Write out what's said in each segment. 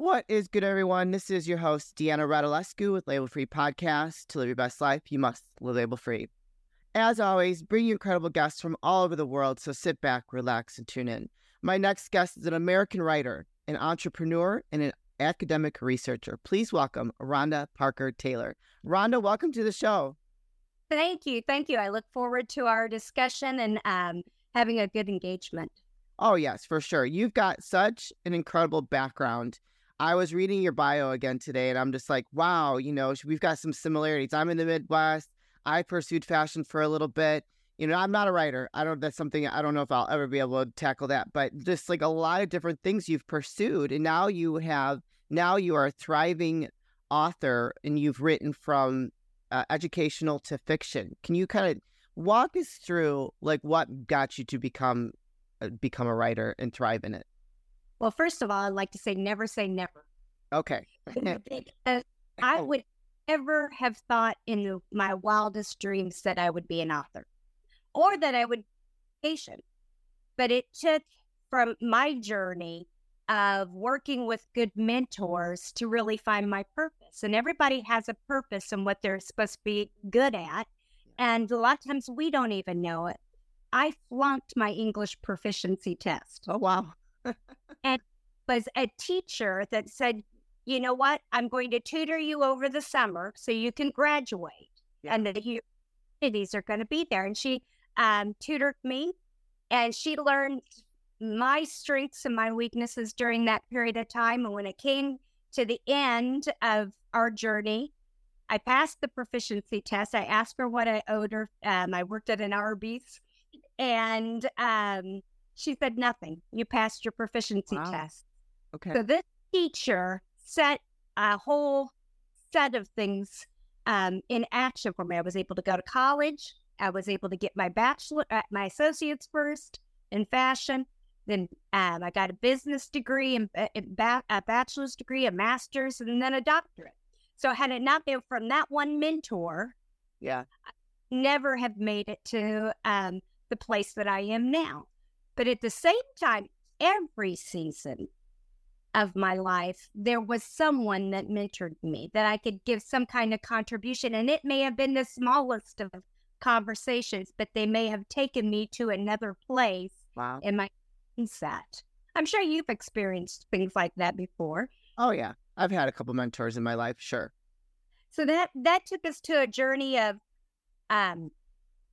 What is good, everyone? This is your host, Deanna Radulescu with Label Free Podcast. To live your best life, you must live label free. As always, bring you incredible guests from all over the world, so sit back, relax, and tune in. My next guest is an American writer, an entrepreneur, and an academic researcher. Please welcome Rhonda Parker Taylor. Rhonda, welcome to the show. Thank you. Thank you. I look forward to our discussion and um, having a good engagement. Oh, yes, for sure. You've got such an incredible background. I was reading your bio again today and I'm just like, wow, you know, we've got some similarities. I'm in the Midwest. I pursued fashion for a little bit. You know, I'm not a writer. I don't, that's something I don't know if I'll ever be able to tackle that, but just like a lot of different things you've pursued. And now you have, now you are a thriving author and you've written from uh, educational to fiction. Can you kind of walk us through like what got you to become, uh, become a writer and thrive in it? Well, first of all, I'd like to say never say never. Okay. I oh. would ever have thought in my wildest dreams that I would be an author or that I would be patient. But it took from my journey of working with good mentors to really find my purpose. And everybody has a purpose and what they're supposed to be good at. And a lot of times we don't even know it. I flunked my English proficiency test. Oh, wow. and was a teacher that said, you know what? I'm going to tutor you over the summer so you can graduate. Yeah. And the opportunities are going to be there. And she um, tutored me and she learned my strengths and my weaknesses during that period of time. And when it came to the end of our journey, I passed the proficiency test. I asked her what I owed her. Um, I worked at an Arby's and um, she said nothing. You passed your proficiency wow. test. Okay. So this teacher set a whole set of things um, in action for me. I was able to go to college. I was able to get my bachelor, uh, my associates first in fashion. Then um, I got a business degree and uh, a bachelor's degree, a master's, and then a doctorate. So had it not been from that one mentor, yeah, I never have made it to um, the place that I am now. But at the same time, every season of my life, there was someone that mentored me that I could give some kind of contribution. And it may have been the smallest of conversations, but they may have taken me to another place wow. in my mindset. I'm sure you've experienced things like that before. Oh yeah. I've had a couple mentors in my life, sure. So that that took us to a journey of um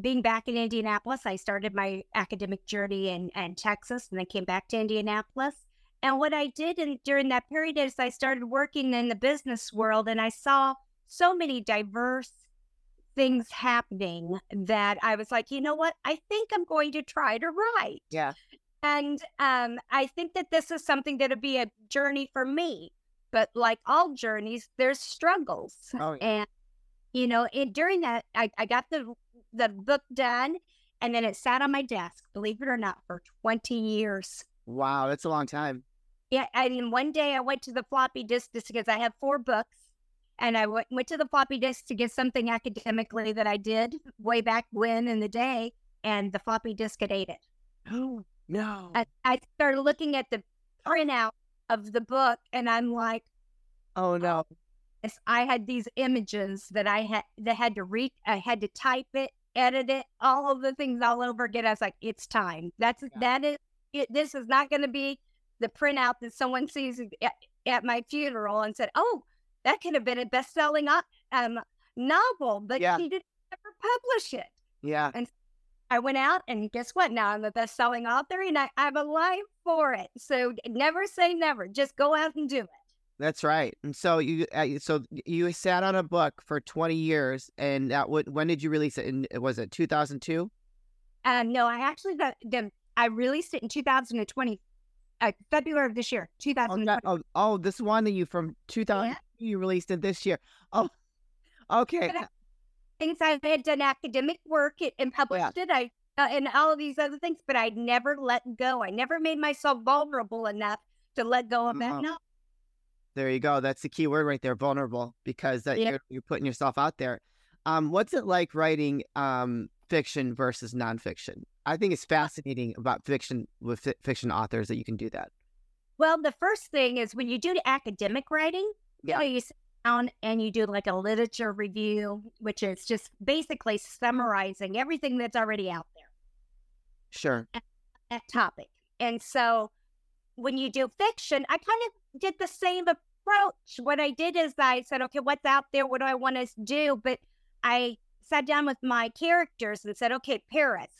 being back in Indianapolis. I started my academic journey in, in Texas and then came back to Indianapolis and what I did in, during that period is I started working in the business world and I saw so many diverse things happening that I was like, you know what? I think I'm going to try to write. Yeah. And um, I think that this is something that'll be a journey for me. But like all journeys, there's struggles. Oh, yeah. And, you know, it, during that, I, I got the, the book done and then it sat on my desk, believe it or not, for 20 years. Wow, that's a long time. Yeah, I mean, one day I went to the floppy disk just because I have four books, and I w- went to the floppy disk to get something academically that I did way back when in the day, and the floppy disk had ate it. Oh no! I, I started looking at the printout of the book, and I'm like, "Oh no!" Oh, I had these images that I had that had to read. I had to type it, edit it, all of the things all over again. I was like, "It's time. That's yeah. that is it. This is not going to be." the printout that someone sees at, at my funeral and said, "Oh, that could have been a best-selling um, novel, but yeah. he didn't ever publish it." Yeah. And I went out, and guess what? Now I'm a best-selling author, and I, I'm alive for it. So never say never. Just go out and do it. That's right. And so you, uh, so you sat on a book for 20 years, and that would, when did you release it? In was it 2002? Uh, no, I actually got the, I released it in 2020 uh, February of this year, 2020. Oh, oh, oh, this one of you from 2000, yeah. you released it this year. Oh, okay. Things I had done academic work and published yeah. it, I uh, and all of these other things, but I never let go. I never made myself vulnerable enough to let go of that. Uh-huh. There you go. That's the key word right there, vulnerable, because that yeah. you're, you're putting yourself out there. Um, what's it like writing um, fiction versus nonfiction? I think it's fascinating about fiction with fiction authors that you can do that. Well, the first thing is when you do academic writing, Yeah. you, know, you sit down and you do like a literature review, which is just basically summarizing everything that's already out there, Sure. that topic. And so when you do fiction, I kind of did the same approach. What I did is I said, okay, what's out there? What do I want to do? But I sat down with my characters and said, okay, Paris.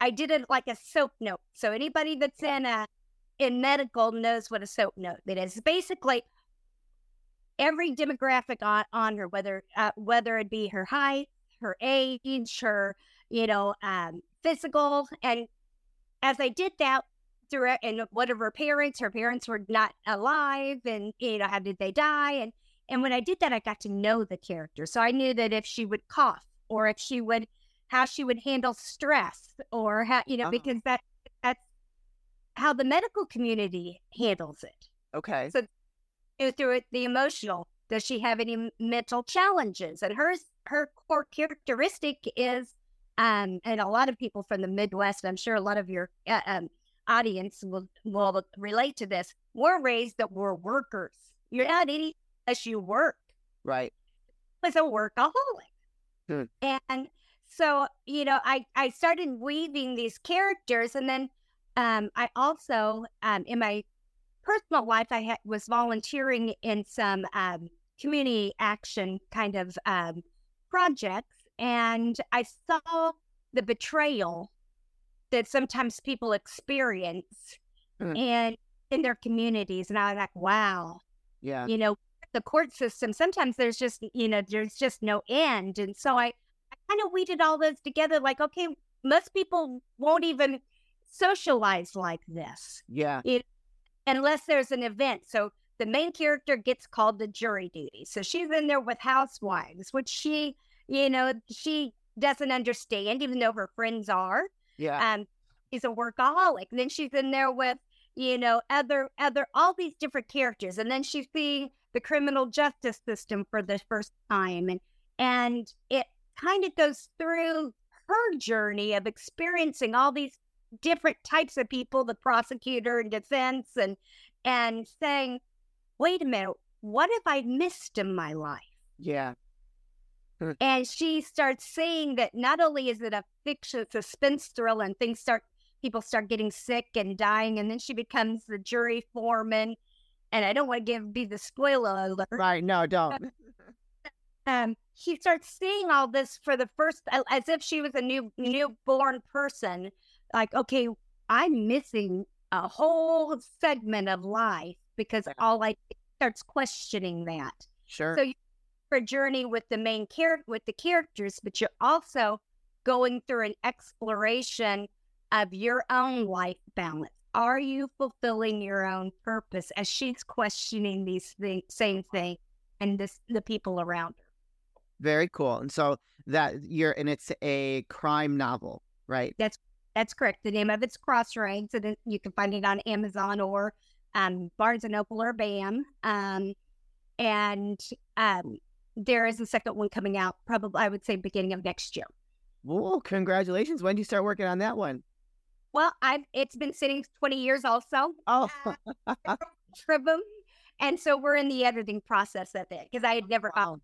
I did it like a soap note. So anybody that's in a in medical knows what a soap note it is. Basically, every demographic on, on her, whether uh, whether it be her height, her age, her you know um, physical, and as I did that through it, and what of her parents, her parents were not alive, and you know how did they die, and and when I did that, I got to know the character, so I knew that if she would cough or if she would how she would handle stress or how you know Oh. because that that's how the medical community handles it Okay. So- through it the emotional does she have any mental challenges and hers her core characteristic is um and a lot of people from the midwest i'm sure a lot of your uh, um, audience will will relate to this we're raised that we're workers you're not any unless you work Right. was a workaholic. Hmm. And so, you know, I, I started weaving these characters and then um, I also, um, in my personal life, I had, was volunteering in some um, community action kind of um, projects. And I saw the betrayal that sometimes people experience Hmm. and in their communities. And I was like, wow, Yeah. you know the court system sometimes there's just you know there's just no end and so i, I kind of weeded all those together like okay most people won't even socialize like this Yeah. unless there's an event so the main character gets called to jury duty so she's in there with housewives which she you know she doesn't understand even though her friends are Yeah. um she's a workaholic and then she's in there with you know other other all these different characters and then she's seeing the criminal justice system for the first time and and it kind of goes through her journey of experiencing all these different types of people the prosecutor and defense and and saying wait a minute what have i missed in my life yeah. And she starts saying that not only is it a fiction suspense thriller and things start people start getting sick and dying and then she becomes the jury foreman and i don't want to give be the spoiler alert Right. No, don't. um she starts seeing all this for the first as if she was a new newborn person like okay i'm missing a whole segment of life because all i starts questioning that Sure. So you a journey with the main character with the characters, but you're also going through an exploration of your own life balance. Are you fulfilling your own purpose as she's questioning these things, same thing and this the people around her? Very cool. And so that you're, and it's a crime novel, right? That's that's correct. The name of it's Crossroads, and you can find it on Amazon or um, Barnes and Noble or BAM. Um, and um, there is a second one coming out, probably I would say beginning of next year. Well, congratulations. When do you start working on that one? Well, I've it's been sitting 20 years also, Oh, Tribum. And so we're in the editing process of it because I had never wow.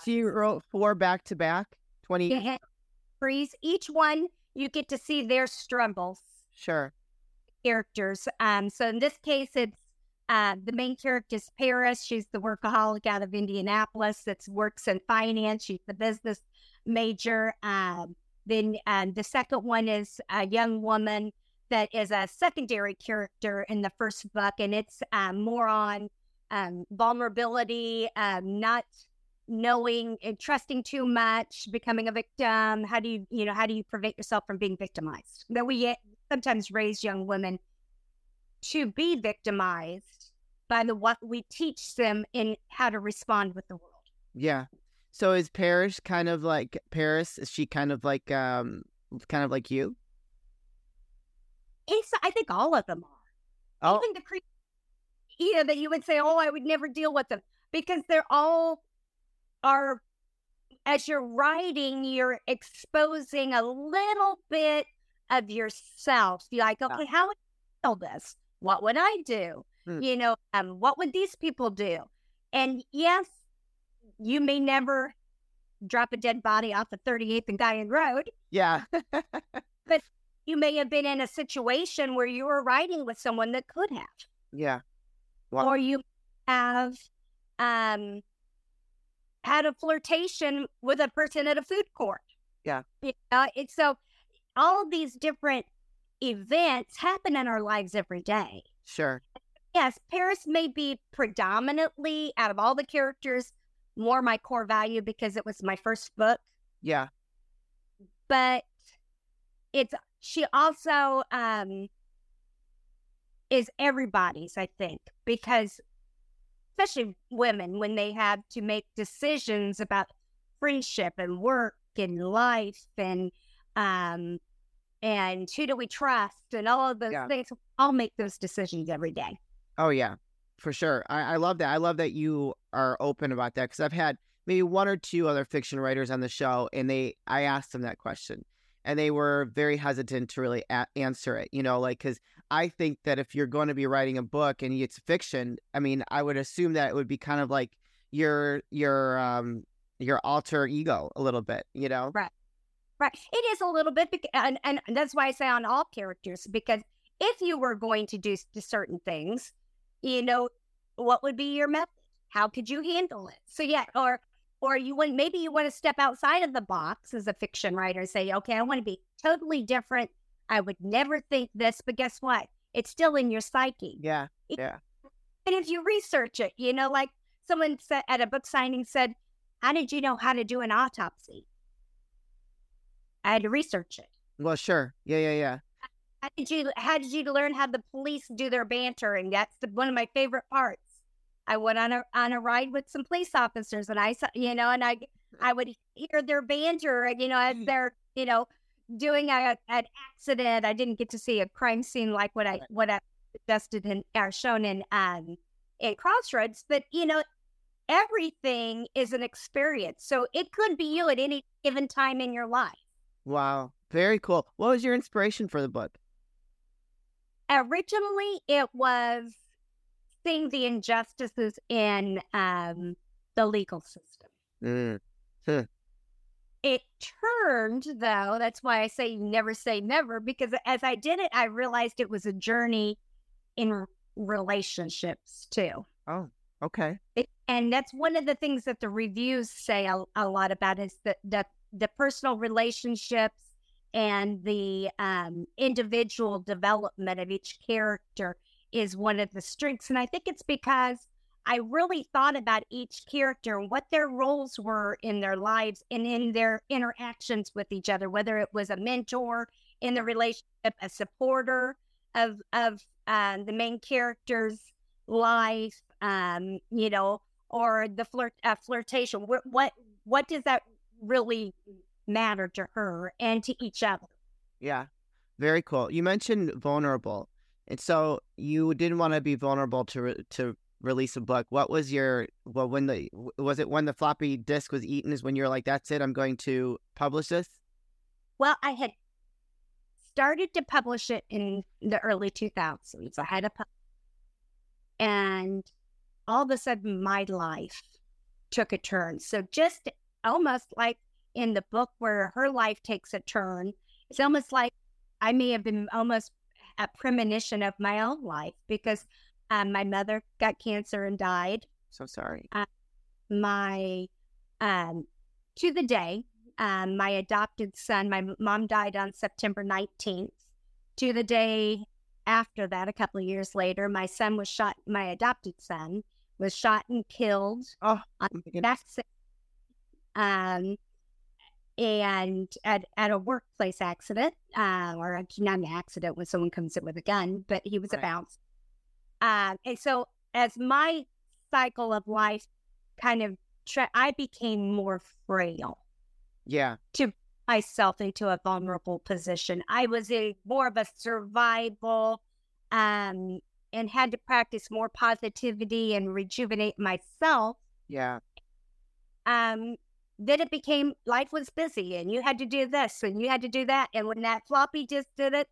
So you wrote four back to back, 20. Freeze. Each one you get to see their struggles, Sure. characters. Um, so in this case, it's uh, the main character is Paris. She's the workaholic out of Indianapolis that works in finance. She's the business major. Um, then um, the second one is a young woman that is a secondary character in the first book, and it's um, more on um, vulnerability, um, not knowing and trusting too much, becoming a victim. How do you, you know, how do you prevent yourself from being victimized? That we uh, sometimes raise young women to be victimized by the what we teach them in how to respond with the world. Yeah. So is Paris kind of like Paris? Is she kind of like um kind of like you? It's, I think all of them are. Oh, Even the you know, that you would say, oh, I would never deal with them because they're all are. As you're writing, you're exposing a little bit of yourself. You're like, okay, how would I handle this? What would I do? Hmm. You know, um, what would these people do? And yes, you may never drop a dead body off the 38th and Guion Road. Yeah. But you may have been in a situation where you were riding with someone that could have. yeah. Wow. or you have um had a flirtation with a person at a food court. Yeah. You know, it's so all of these different events happen in our lives every day. Sure. Yes, Paris may be predominantly out of all the characters more my core value because it was my first book, Yeah. but it's she also um is everybody's i think because especially women when they have to make decisions about friendship and work and life and um and who do we trust and all of those Yeah. things i'll make those decisions every day Oh yeah, for sure. I, I love that. I love that you are open about that because I've had maybe one or two other fiction writers on the show, and they I asked them that question, and they were very hesitant to really a- answer it. You know, like because I think that if you're going to be writing a book and it's fiction, I mean, I would assume that it would be kind of like your your um your alter ego a little bit. You know? Right. Right. It is a little bit, and, and that's why I say on all characters, because if you were going to do certain things, you know, what would be your method? How could you handle it? So yeah, or or you want maybe you want to step outside of the box as a fiction writer and say, okay, I want to be totally different. I would never think this, but guess what? It's still in your psyche. Yeah. Yeah. And if you research it, you know, like someone said at a book signing said, How did you know how to do an autopsy? I had to research it. Well, sure. Yeah. Yeah. Yeah. How did you how did you learn how the police do their banter? And that's the, one of my favorite parts. I went on a on a ride with some police officers and I saw you know, and I I would hear their banter, you know, as they're, you know, doing a, an accident. I didn't get to see a crime scene like what I what I suggested in or shown in um in Crossroads, but you know, everything is an experience. So it could be you at any given time in your life. Wow. Very cool. What was your inspiration for the book? Originally, it was seeing the injustices in um, the legal system. Mm. It turned, though, that's why I say never say never, because as I did it, I realized it was a journey in relationships too. Oh. Okay. It, and that's one of the things that the reviews say a, a lot about is that the, the personal relationships and the um, individual development of each character is one of the strengths. And I think it's because I really thought about each character and what their roles were in their lives and in their interactions with each other, whether it was a mentor in the relationship, a supporter of of uh, the main character's life, um, you know, or the flirt uh, flirtation. What, what what does that really matter to her and to each other? Yeah. Very cool. You mentioned vulnerable. And so you didn't want to be vulnerable to re- to release a book. What was your well when the was it when the floppy disk was eaten is when you're like that's it I'm going to publish this? Well, I had started to publish it in the early 2000s. I had a pub- and all of a sudden my life took a turn. So just almost like in the book where her life takes a turn, it's almost like I may have been almost a premonition of my own life because um, my mother got cancer and died. So sorry. My um, to the day, um, my adopted son, my mom died on September 19th. To the day after that, a couple of years later, my son was shot, my adopted son was shot and killed Oh, on my goodness. that's um and at, at a workplace accident uh, or a- not an accident when someone comes in with a gun but he was a bounce um and so as my cycle of life kind of tra- i became more frail yeah. To myself into a vulnerable position i was in more of a survival um and had to practice more positivity and rejuvenate myself Yeah. um, then it became life was busy and you had to do this and you had to do that. And when that floppy just did it,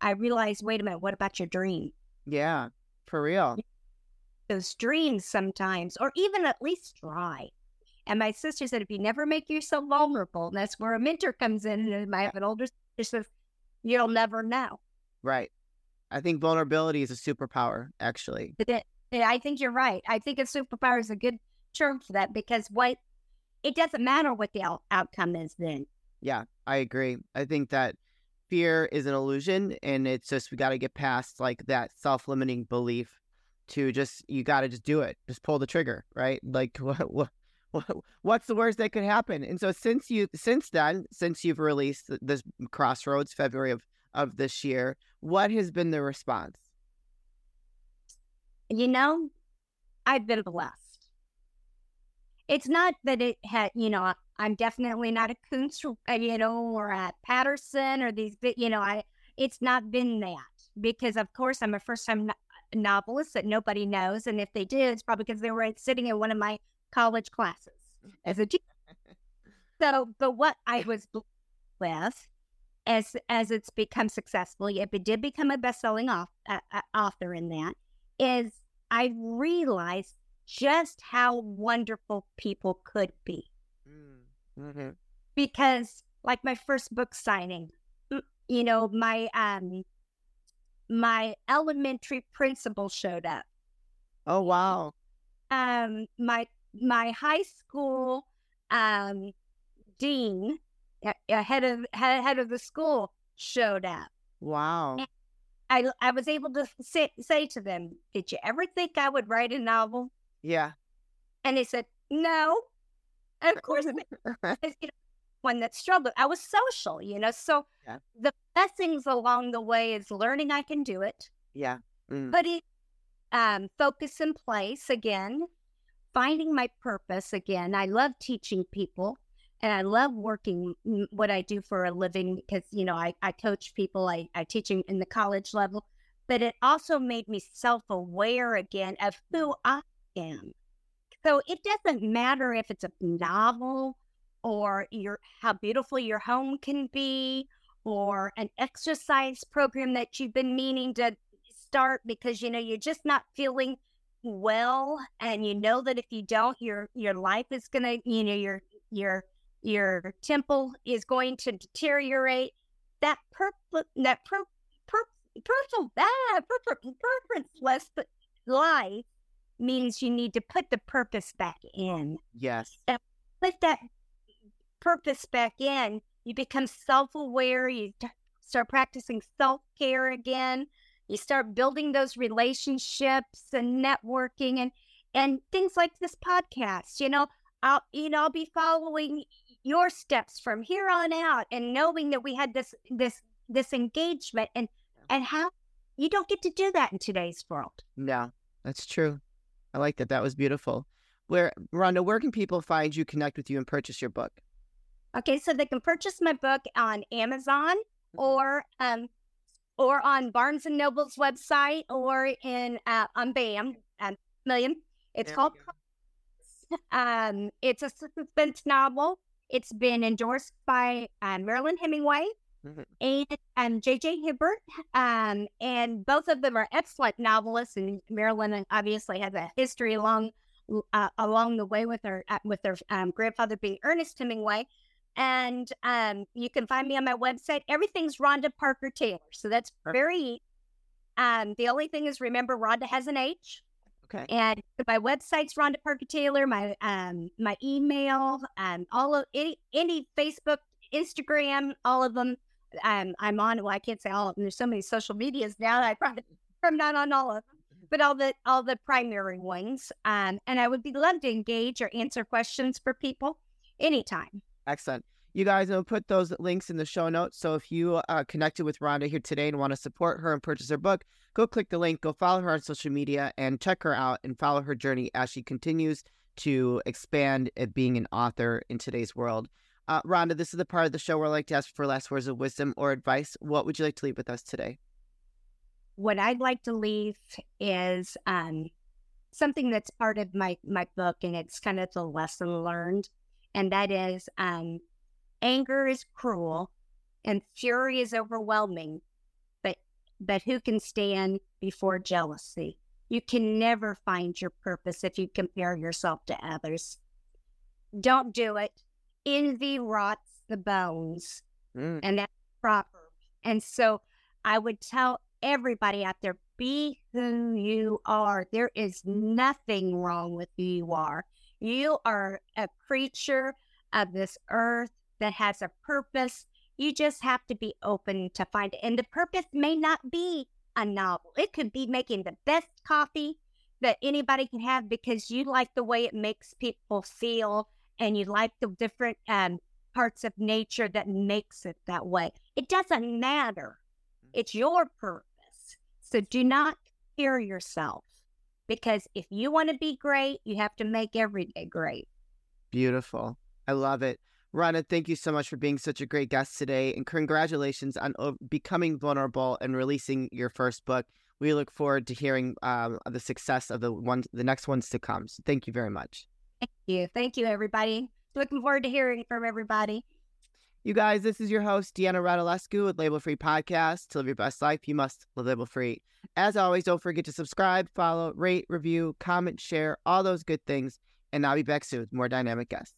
I realized, wait a minute, what about your dream? Yeah, for real. Those dreams sometimes, or even at least try. And my sister said, if you never make yourself vulnerable, and that's where a mentor comes in. And I have an older sister says, you'll never know. Right. I think vulnerability is a superpower, actually. I think you're right. I think a superpower is a good term for that because what it doesn't matter what the out- outcome is then. Yeah, I agree. I think that fear is an illusion and it's just we got to get past like that self-limiting belief to just you got to just do it. Just pull the trigger, right? Like what, what what's the worst that could happen? And so since you since then, since you've released this Crossroads February of of this year, what has been the response? You know, I've been blessed. It's not that it had, you know, I'm definitely not a Koontz, uh, you know, or a Patterson or these, you know, I, it's not been that because, of course, I'm a first time no- novelist that nobody knows. And if they did, it's probably because they were sitting in one of my college classes as a teacher. so, but what I was with as as it's become successful, if it did become a best-selling off, uh, uh, author in that, is I realized just how wonderful people could be. Mm, mm-hmm. Because, like my first book signing, you know, my um, my elementary principal showed up. Oh wow! Um, my my high school um dean head of head of the school showed up. Wow. And I I was able to say say to them, "Did you ever think I would write a novel?" Yeah. And they said, "No." And of course, you one that struggled. I was social, you know. So yeah. the blessings along the way is learning I can do it. Yeah. Mm. Putting um, focus in place again, finding my purpose again. I love teaching people and I love working what I do for a living because, you know, I, I coach people, I, I teach in the college level, but it also made me self aware again of who I am. So it doesn't matter if it's a novel or your how beautiful your home can be or an exercise program that you've been meaning to start because you know you're just not feeling well and you know that if you don't your your life is going to you know your your your temple is going to deteriorate. That purpose, that per, per, personal, ah, purposeless life means you need to put the purpose back in. Yes. And put that purpose back in, you become self aware. You t- start practicing self care again. You start building those relationships and networking and and things like this podcast. You know, I'll you know I'll be following your steps from here on out and knowing that we had this this this engagement and and how you don't get to do that in today's world. No, that's true. I like that. That was beautiful. Where Rhonda, where can people find you, connect with you, and purchase your book? Okay, so they can purchase my book on Amazon mm-hmm. or um or on Barnes and Noble's website or in uh, on BAM um, Million. It's there called. Um, it's a suspense novel it's been endorsed by um, Marilyn Hemingway mm-hmm. and um, J.J. Hebert, um, and both of them are excellent novelists. And Marilyn obviously has a history along uh, along the way with her uh, with her um, grandfather being Ernest Hemingway. And um, you can find me on my website. Everything's Rhonda Parker Taylor, so that's Perfect. very. Um, the only thing is remember Rhonda has an H. Okay. And my website's Rhonda Parker Taylor. My um my email, um all of any any Facebook, Instagram, all of them. Um, I'm on. Well, I can't say all of them. There's so many social medias now. that I probably I'm not on all of them, but all the all the primary ones. Um, and I would be love to engage or answer questions for people anytime. Excellent. You guys will put those links in the show notes. So if you uh, connected with Rhonda here today and want to support her and purchase her book, go click the link, go follow her on social media, and check her out and follow her journey as she continues to expand at being an author in today's world. Uh, Rhonda, this is the part of the show where I like to ask for last words of wisdom or advice. What would you like to leave with us today? What I'd like to leave is um, something that's part of my my book, and it's kind of the lesson learned, and that is um, anger is cruel and fury is overwhelming, but who can stand before jealousy? You can never find your purpose if you compare yourself to others. Don't do it. Envy rots the bones. Mm. And that's proper. And so I would tell everybody out there be who you are. There is nothing wrong with who you are. You are a creature of this earth that has a purpose. You just have to be open to find it. And the purpose may not be a novel, it could be making the best coffee that anybody can have because you like the way it makes people feel and you like the different um, parts of nature that makes it that way. It doesn't matter. It's your purpose. So do not fear yourself because if you want to be great, you have to make every day great. Beautiful. I love it. Rhonda, thank you so much for being such a great guest today, and congratulations on becoming vulnerable and releasing your first book. We look forward to hearing um, the success of the ones, the next ones to come. So, thank you very much. Thank you, thank you, everybody. Looking forward to hearing from everybody. You guys, this is your host, Deanna Radulescu with Label Free Podcast. To live your best life, you must live label free. As always, don't forget to subscribe, follow, rate, review, comment, share, all those good things. And I'll be back soon with more dynamic guests.